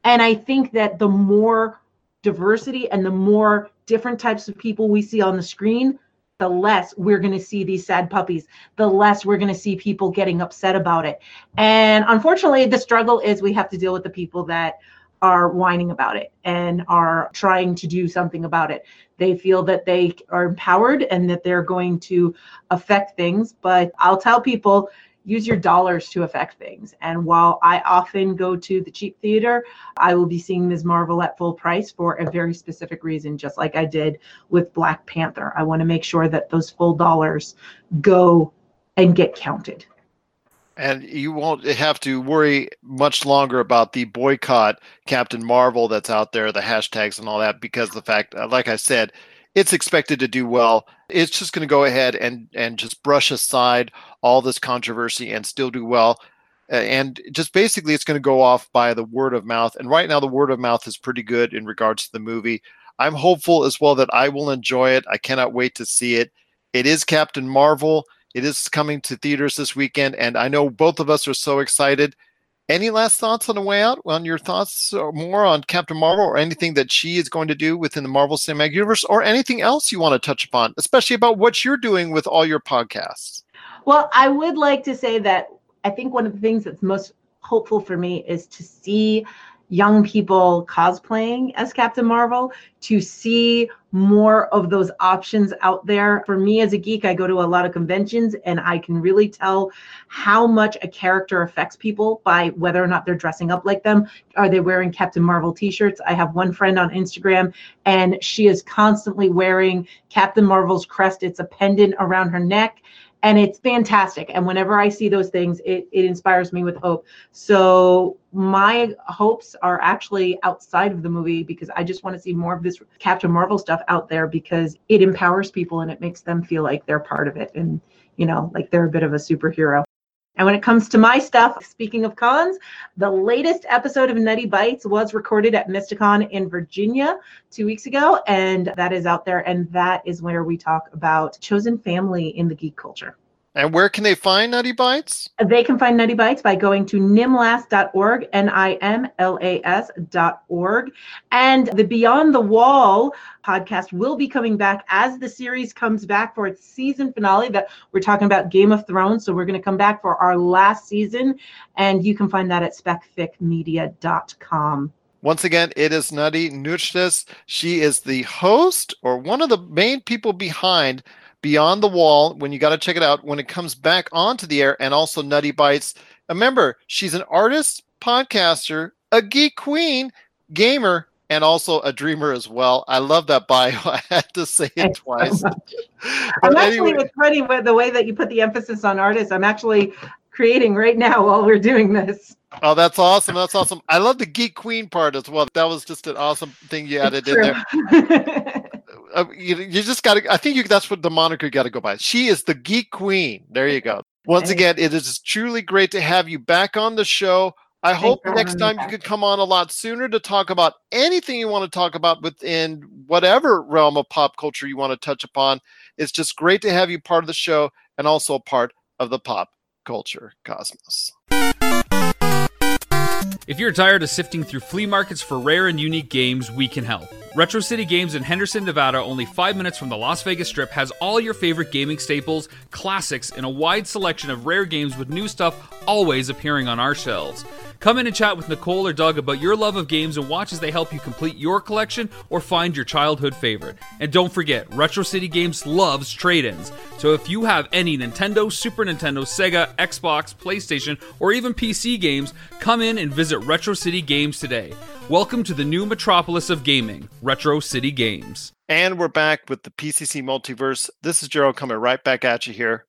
And I think that the more diversity and the more different types of people we see on the screen, the less we're going to see these sad puppies, the less we're going to see people getting upset about it. And unfortunately, the struggle is we have to deal with the people that are whining about it and are trying to do something about it. They feel that they are empowered and that they're going to affect things. But I'll tell people use your dollars to affect things. And while I often go to the cheap theater, I will be seeing Ms. Marvel at full price for a very specific reason, just like I did with Black Panther. I want to make sure that those full dollars go and get counted. And you won't have to worry much longer about the boycott Captain Marvel that's out there, the hashtags and all that, because the fact, like I said, it's expected to do well. It's just going to go ahead and and just brush aside all this controversy and still do well. And just basically, it's going to go off by the word of mouth. And right now, the word of mouth is pretty good in regards to the movie. I'm hopeful as well that I will enjoy it. I cannot wait to see it. It is Captain Marvel. It is coming to theaters this weekend, and I know both of us are so excited. Any last thoughts on the way out? On your thoughts more on Captain Marvel or anything that she is going to do within the Marvel Cinematic Universe or anything else you want to touch upon, especially about what you're doing with all your podcasts? Well, I would like to say that I think one of the things that's most hopeful for me is to see young people cosplaying as Captain Marvel to see more of those options out there. For me as a geek, I go to a lot of conventions and I can really tell how much a character affects people by whether or not they're dressing up like them. Are they wearing Captain Marvel t shirts? I have one friend on Instagram and she is constantly wearing Captain Marvel's crest. It's a pendant around her neck and it's fantastic. And whenever i see those things it, it inspires me with hope. So my hopes are actually outside of the movie because i just want to see more of this captain marvel stuff out there because it empowers people and it makes them feel like they're part of it and you know like they're a bit of a superhero and when it comes to my stuff, speaking of cons, the latest episode of Nutty Bites was recorded at Mysticon in Virginia two weeks ago, and that is out there. And that is where we talk about chosen family in the geek culture. And where can they find Nutty Bites? They can find Nutty Bites by going to nimlas.org, N I M L A S.org. And the Beyond the Wall podcast will be coming back as the series comes back for its season finale. That we're talking about Game of Thrones. So we're going to come back for our last season. And you can find that at specficmedia.com. Once again, it is Nutty Nuchtes. She is the host or one of the main people behind Beyond the Wall when you got to check it out when it comes back onto the air and also Nutty Bites. Remember, she's an artist, podcaster, a geek queen, gamer, and also a dreamer as well. I love that bio. I had to say it twice. I'm actually, anyway. it's funny with the way that you put the emphasis on artists. I'm actually creating right now while we're doing this. Oh, that's awesome. That's awesome. I love the geek queen part as well. That was just an awesome thing you added in there. uh, you, you just got to. I think you, that's what the moniker you got to go by. She is the geek queen. There you go. Once again, it is truly great to have you back on the show. I Thanks hope next time you could come on a lot sooner to talk about anything you want to talk about within whatever realm of pop culture you want to touch upon. It's just great to have you part of the show and also a part of the pop culture cosmos. If you're tired of sifting through flea markets for rare and unique games, we can help. Retro City Games in Henderson, Nevada, only five minutes from the Las Vegas Strip, has all your favorite gaming staples, classics, and a wide selection of rare games with new stuff always appearing on our shelves. Come in and chat with Nicole or Doug about your love of games and watch as they help you complete your collection or find your childhood favorite. And don't forget, Retro City Games loves trade ins. So if you have any Nintendo, Super Nintendo, Sega, Xbox, PlayStation, or even PC games, come in and visit Retro City Games today. Welcome to the new metropolis of gaming, Retro City Games. And we're back with the PCC Multiverse. This is Gerald coming right back at you here.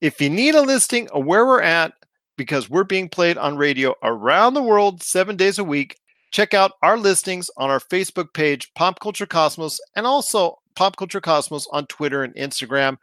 If you need a listing of where we're at, because we're being played on radio around the world seven days a week, check out our listings on our Facebook page, Pop Culture Cosmos, and also Pop Culture Cosmos on Twitter and Instagram.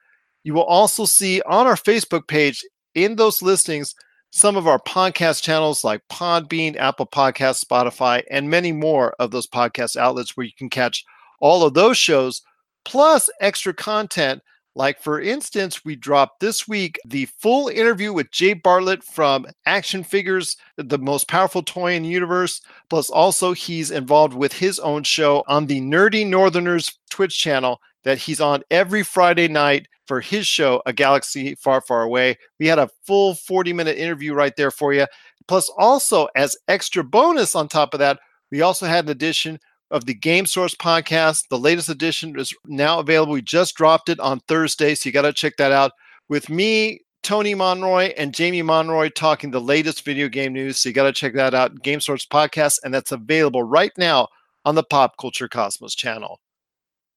You will also see on our Facebook page in those listings some of our podcast channels like Podbean, Apple Podcasts, Spotify, and many more of those podcast outlets where you can catch all of those shows plus extra content. Like, for instance, we dropped this week the full interview with Jay Bartlett from Action Figures, the most powerful toy in the universe. Plus, also, he's involved with his own show on the Nerdy Northerners Twitch channel that he's on every Friday night for his show, A Galaxy Far, Far Away. We had a full 40 minute interview right there for you. Plus, also, as extra bonus on top of that, we also had an edition of the Game Source podcast. The latest edition is now available. We just dropped it on Thursday, so you got to check that out. With me, Tony Monroy, and Jamie Monroy talking the latest video game news. So you got to check that out, Game Source podcast, and that's available right now on the Pop Culture Cosmos channel.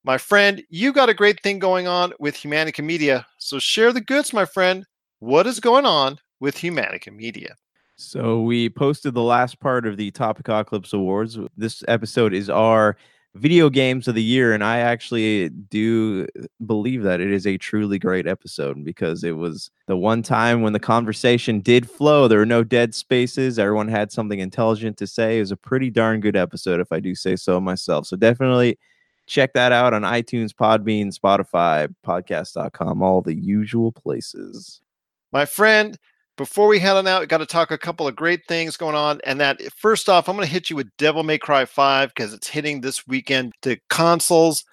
My friend, you got a great thing going on with Humanica Media. So share the goods, my friend. What is going on with Humanica Media? So we posted the last part of the Topicocalypse Awards. This episode is our video games of the year, and I actually do believe that it is a truly great episode because it was the one time when the conversation did flow. There were no dead spaces. Everyone had something intelligent to say. It was a pretty darn good episode, if I do say so myself. So definitely check that out on iTunes, Podbean, Spotify, podcast.com, all the usual places. My friend, before we head on out, we got to talk a couple of great things going on. And that first off, I'm going to hit you with Devil May Cry 5 because it's hitting this weekend to consoles.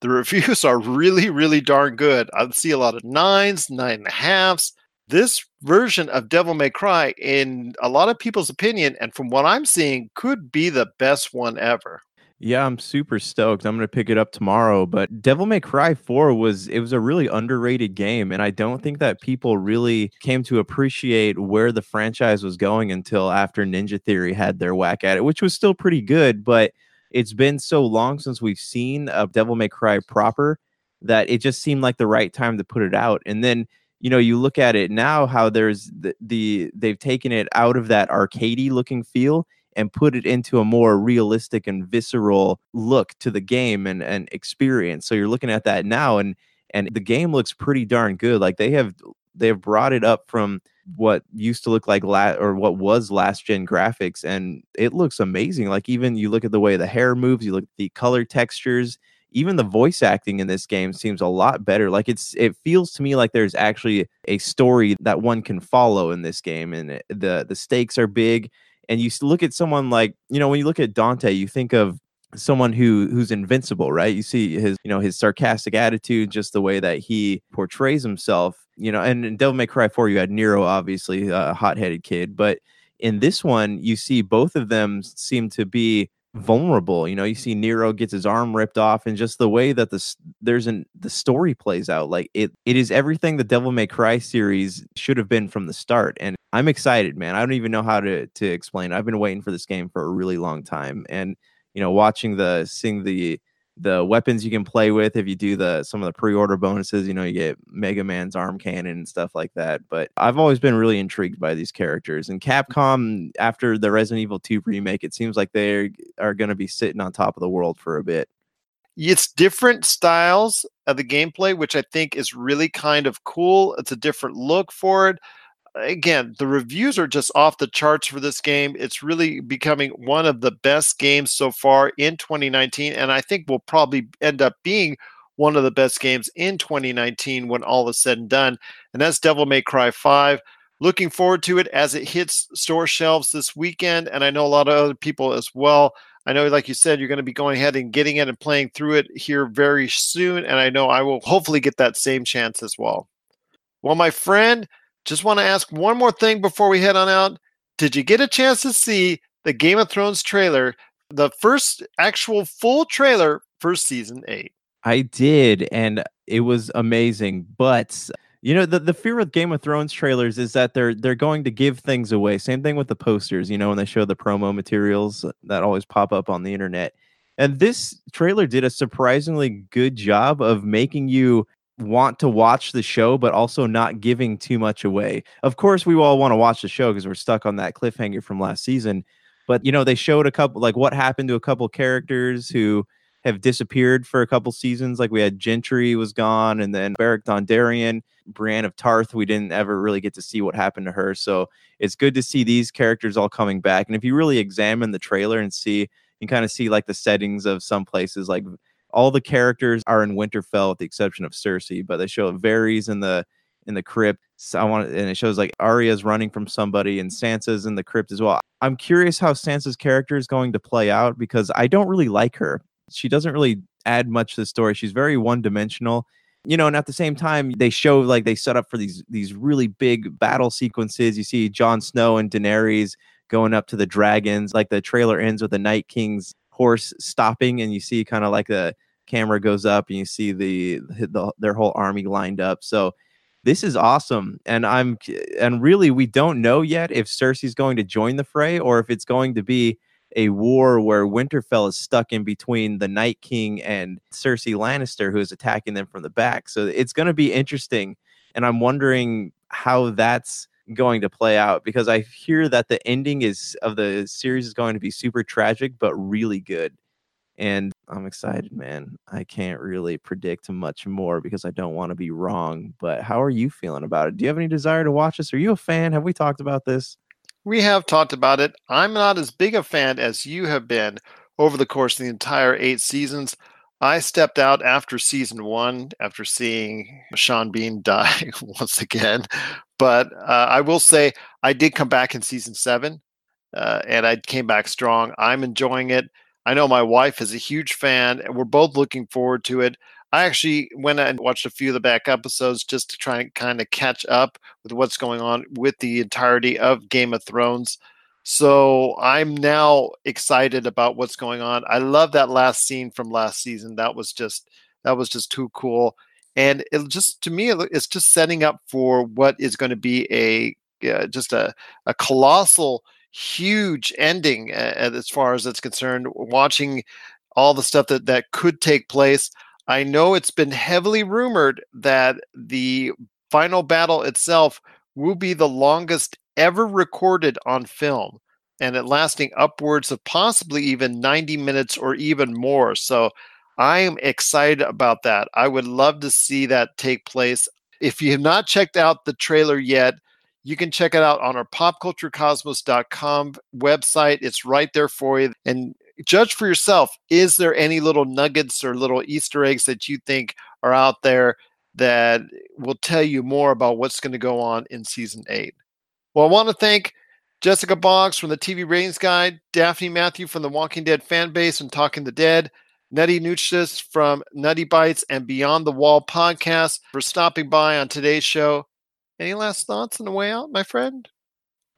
The reviews are really, really darn good. I see a lot of nines, nine and a halves. This version of Devil May Cry, in a lot of people's opinion, and from what I'm seeing, could be the best one ever. Yeah, I'm super stoked. I'm gonna pick it up tomorrow. But Devil May Cry 4 was it was a really underrated game, and I don't think that people really came to appreciate where the franchise was going until after Ninja Theory had their whack at it, which was still pretty good. But it's been so long since we've seen a Devil May Cry proper that it just seemed like the right time to put it out. And then you know you look at it now how there's the, the they've taken it out of that arcadey looking feel and put it into a more realistic and visceral look to the game and, and experience. So you're looking at that now and and the game looks pretty darn good. Like they have they have brought it up from what used to look like la- or what was last gen graphics and it looks amazing. Like even you look at the way the hair moves, you look at the color textures, even the voice acting in this game seems a lot better. Like it's it feels to me like there's actually a story that one can follow in this game and the the stakes are big and you look at someone like you know when you look at Dante, you think of someone who who's invincible, right? You see his you know his sarcastic attitude, just the way that he portrays himself. You know, and Devil May Cry 4, you had Nero, obviously a hot-headed kid, but in this one, you see both of them seem to be vulnerable. You know, you see Nero gets his arm ripped off, and just the way that the there's an the story plays out, like it it is everything the Devil May Cry series should have been from the start. And I'm excited, man. I don't even know how to to explain. I've been waiting for this game for a really long time, and you know, watching the seeing the the weapons you can play with if you do the some of the pre-order bonuses you know you get mega man's arm cannon and stuff like that but i've always been really intrigued by these characters and capcom after the resident evil 2 remake it seems like they are going to be sitting on top of the world for a bit. It's different styles of the gameplay which i think is really kind of cool. It's a different look for it again, the reviews are just off the charts for this game. It's really becoming one of the best games so far in 2019, and I think will probably end up being one of the best games in 2019 when all is said and done. And that's Devil May Cry 5. Looking forward to it as it hits store shelves this weekend, and I know a lot of other people as well. I know, like you said, you're going to be going ahead and getting it and playing through it here very soon, and I know I will hopefully get that same chance as well. Well, my friend, just want to ask one more thing before we head on out. Did you get a chance to see the Game of Thrones trailer, the first actual full trailer for season eight? I did, and it was amazing. But you know, the, the fear with Game of Thrones trailers is that they're they're going to give things away. Same thing with the posters, you know, when they show the promo materials that always pop up on the internet. And this trailer did a surprisingly good job of making you want to watch the show, but also not giving too much away. Of course, we all want to watch the show because we're stuck on that cliffhanger from last season. But you know, they showed a couple like what happened to a couple characters who have disappeared for a couple seasons. Like we had Gendry was gone, and then Beric Dondarrion, Brienne of Tarth. We didn't ever really get to see what happened to her. So it's good to see these characters all coming back. And if you really examine the trailer and see, you kind of see like the settings of some places. Like all the characters are in Winterfell, with the exception of Cersei, but they show it Varys in the in the crypt. So I want, and it shows like Arya's running from somebody, and Sansa's in the crypt as well. I'm curious how Sansa's character is going to play out because I don't really like her. She doesn't really add much to the story. She's very one dimensional. You know, and at the same time, they show like they set up for these these really big battle sequences. You see Jon Snow and Daenerys going up to the dragons. Like the trailer ends with the Night King's horse stopping, and you see kind of like the camera goes up, and you see the, the their whole army lined up. So this is awesome and i'm and really we don't know yet if cersei's going to join the fray or if it's going to be a war where winterfell is stuck in between the night king and cersei lannister who is attacking them from the back so it's going to be interesting and i'm wondering how that's going to play out because i hear that the ending is of the series is going to be super tragic but really good and I'm excited, man. I can't really predict much more because I don't want to be wrong. But how are you feeling about it? Do you have any desire to watch this? Are you a fan? Have we talked about this? We have talked about it. I'm not as big a fan as you have been over the course of the entire eight seasons. I stepped out after season one after seeing Sean Bean die once again. But uh, I will say I did come back in season seven uh, and I came back strong. I'm enjoying it. I know my wife is a huge fan, and we're both looking forward to it. I actually went and watched a few of the back episodes just to try and kind of catch up with what's going on with the entirety of Game of Thrones. So I'm now excited about what's going on. I love that last scene from last season. That was just that was just too cool, and it just to me it's just setting up for what is going to be a uh, just a a colossal huge ending uh, as far as it's concerned. Watching all the stuff that that could take place. I know it's been heavily rumored that the final battle itself will be the longest ever recorded on film and it lasting upwards of possibly even 90 minutes or even more. So I am excited about that. I would love to see that take place. If you have not checked out the trailer yet, you can check it out on our popculturecosmos.com website. It's right there for you. And judge for yourself is there any little nuggets or little Easter eggs that you think are out there that will tell you more about what's going to go on in season eight? Well, I want to thank Jessica Boggs from the TV Ratings Guide, Daphne Matthew from the Walking Dead fan base and Talking the Dead, Nutty Nuchis from Nutty Bites and Beyond the Wall podcast for stopping by on today's show. Any last thoughts on the way out, my friend?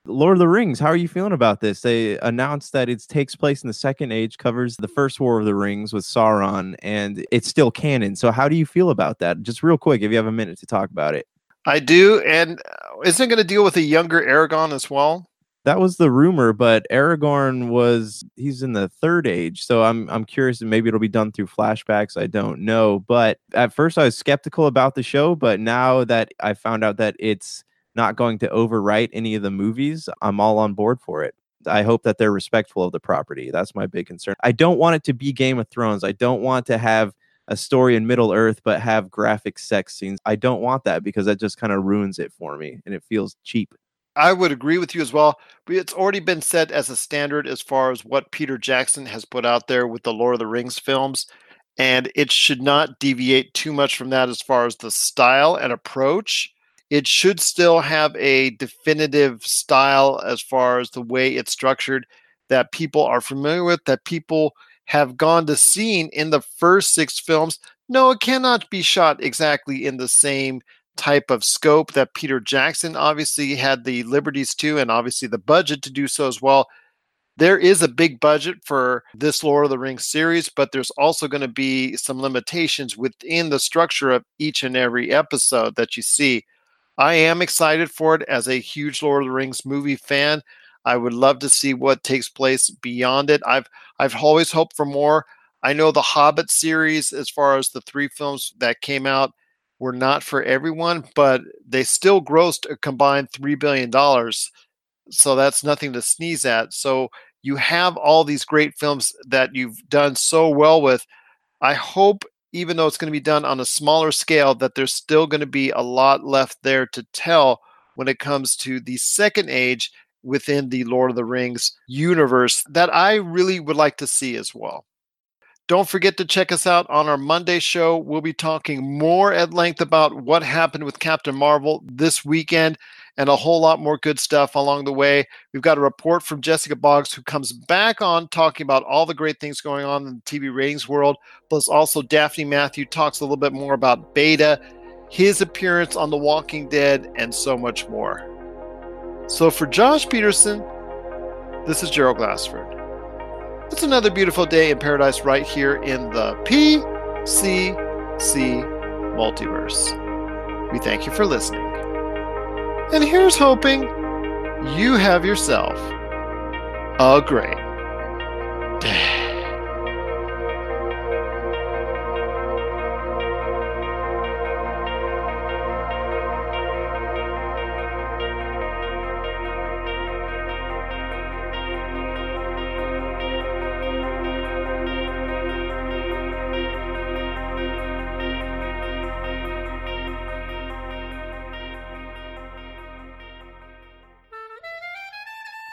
Lord of the Rings, how are you feeling about this? They announced that it takes place in the Second Age, covers the first War of the Rings with Sauron, and it's still canon. So, how do you feel about that? Just real quick, if you have a minute to talk about it. I do, and uh, isn't it going to deal with a younger Aragorn as well? That was the rumor, but Aragorn was he's in the third age, so I'm I'm curious. Maybe it'll be done through flashbacks. I don't know, but at first I was skeptical about the show, but now that I found out that it's not going to overwrite any of the movies, I'm all on board for it. I hope that they're respectful of the property. That's my big concern. I don't want it to be Game of Thrones. I don't want to have a story in Middle Earth but have graphic sex scenes. I don't want that because that just kind of ruins it for me and it feels cheap. I would agree with you as well. But it's already been set as a standard as far as what Peter Jackson has put out there with the Lord of the Rings films. And it should not deviate too much from that as far as the style and approach. It should still have a definitive style as far as the way it's structured that people are familiar with, that people have gone to see in the first six films. No, it cannot be shot exactly in the same type of scope that Peter Jackson obviously had the liberties to, and obviously the budget to do so as well. There is a big budget for this Lord of the Rings series, but there's also going to be some limitations within the structure of each and every episode that you see. I am excited for it as a huge Lord of the Rings movie fan. I would love to see what takes place beyond it. I've I've always hoped for more. I know the Hobbit series, as far as the three films that came out, were not for everyone, but they still grossed a combined $3 billion. So that's nothing to sneeze at. So you have all these great films that you've done so well with. I hope, even though it's going to be done on a smaller scale, that there's still going to be a lot left there to tell when it comes to the second age within the Lord of the Rings universe that I really would like to see as well. Don't forget to check us out on our Monday show. We'll be talking more at length about what happened with Captain Marvel this weekend and a whole lot more good stuff along the way. We've got a report from Jessica Boggs, who comes back on talking about all the great things going on in the TV ratings world. Plus, also Daphne Matthew talks a little bit more about Beta, his appearance on The Walking Dead, and so much more. So, for Josh Peterson, this is Gerald Glassford. It's another beautiful day in paradise right here in the PCC multiverse. We thank you for listening. And here's hoping you have yourself a great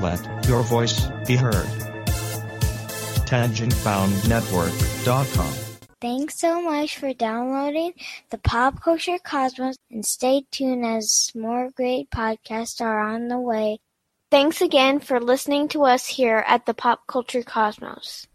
Let your voice be heard. TangentBoundNetwork.com. Thanks so much for downloading the Pop Culture Cosmos and stay tuned as more great podcasts are on the way. Thanks again for listening to us here at the Pop Culture Cosmos.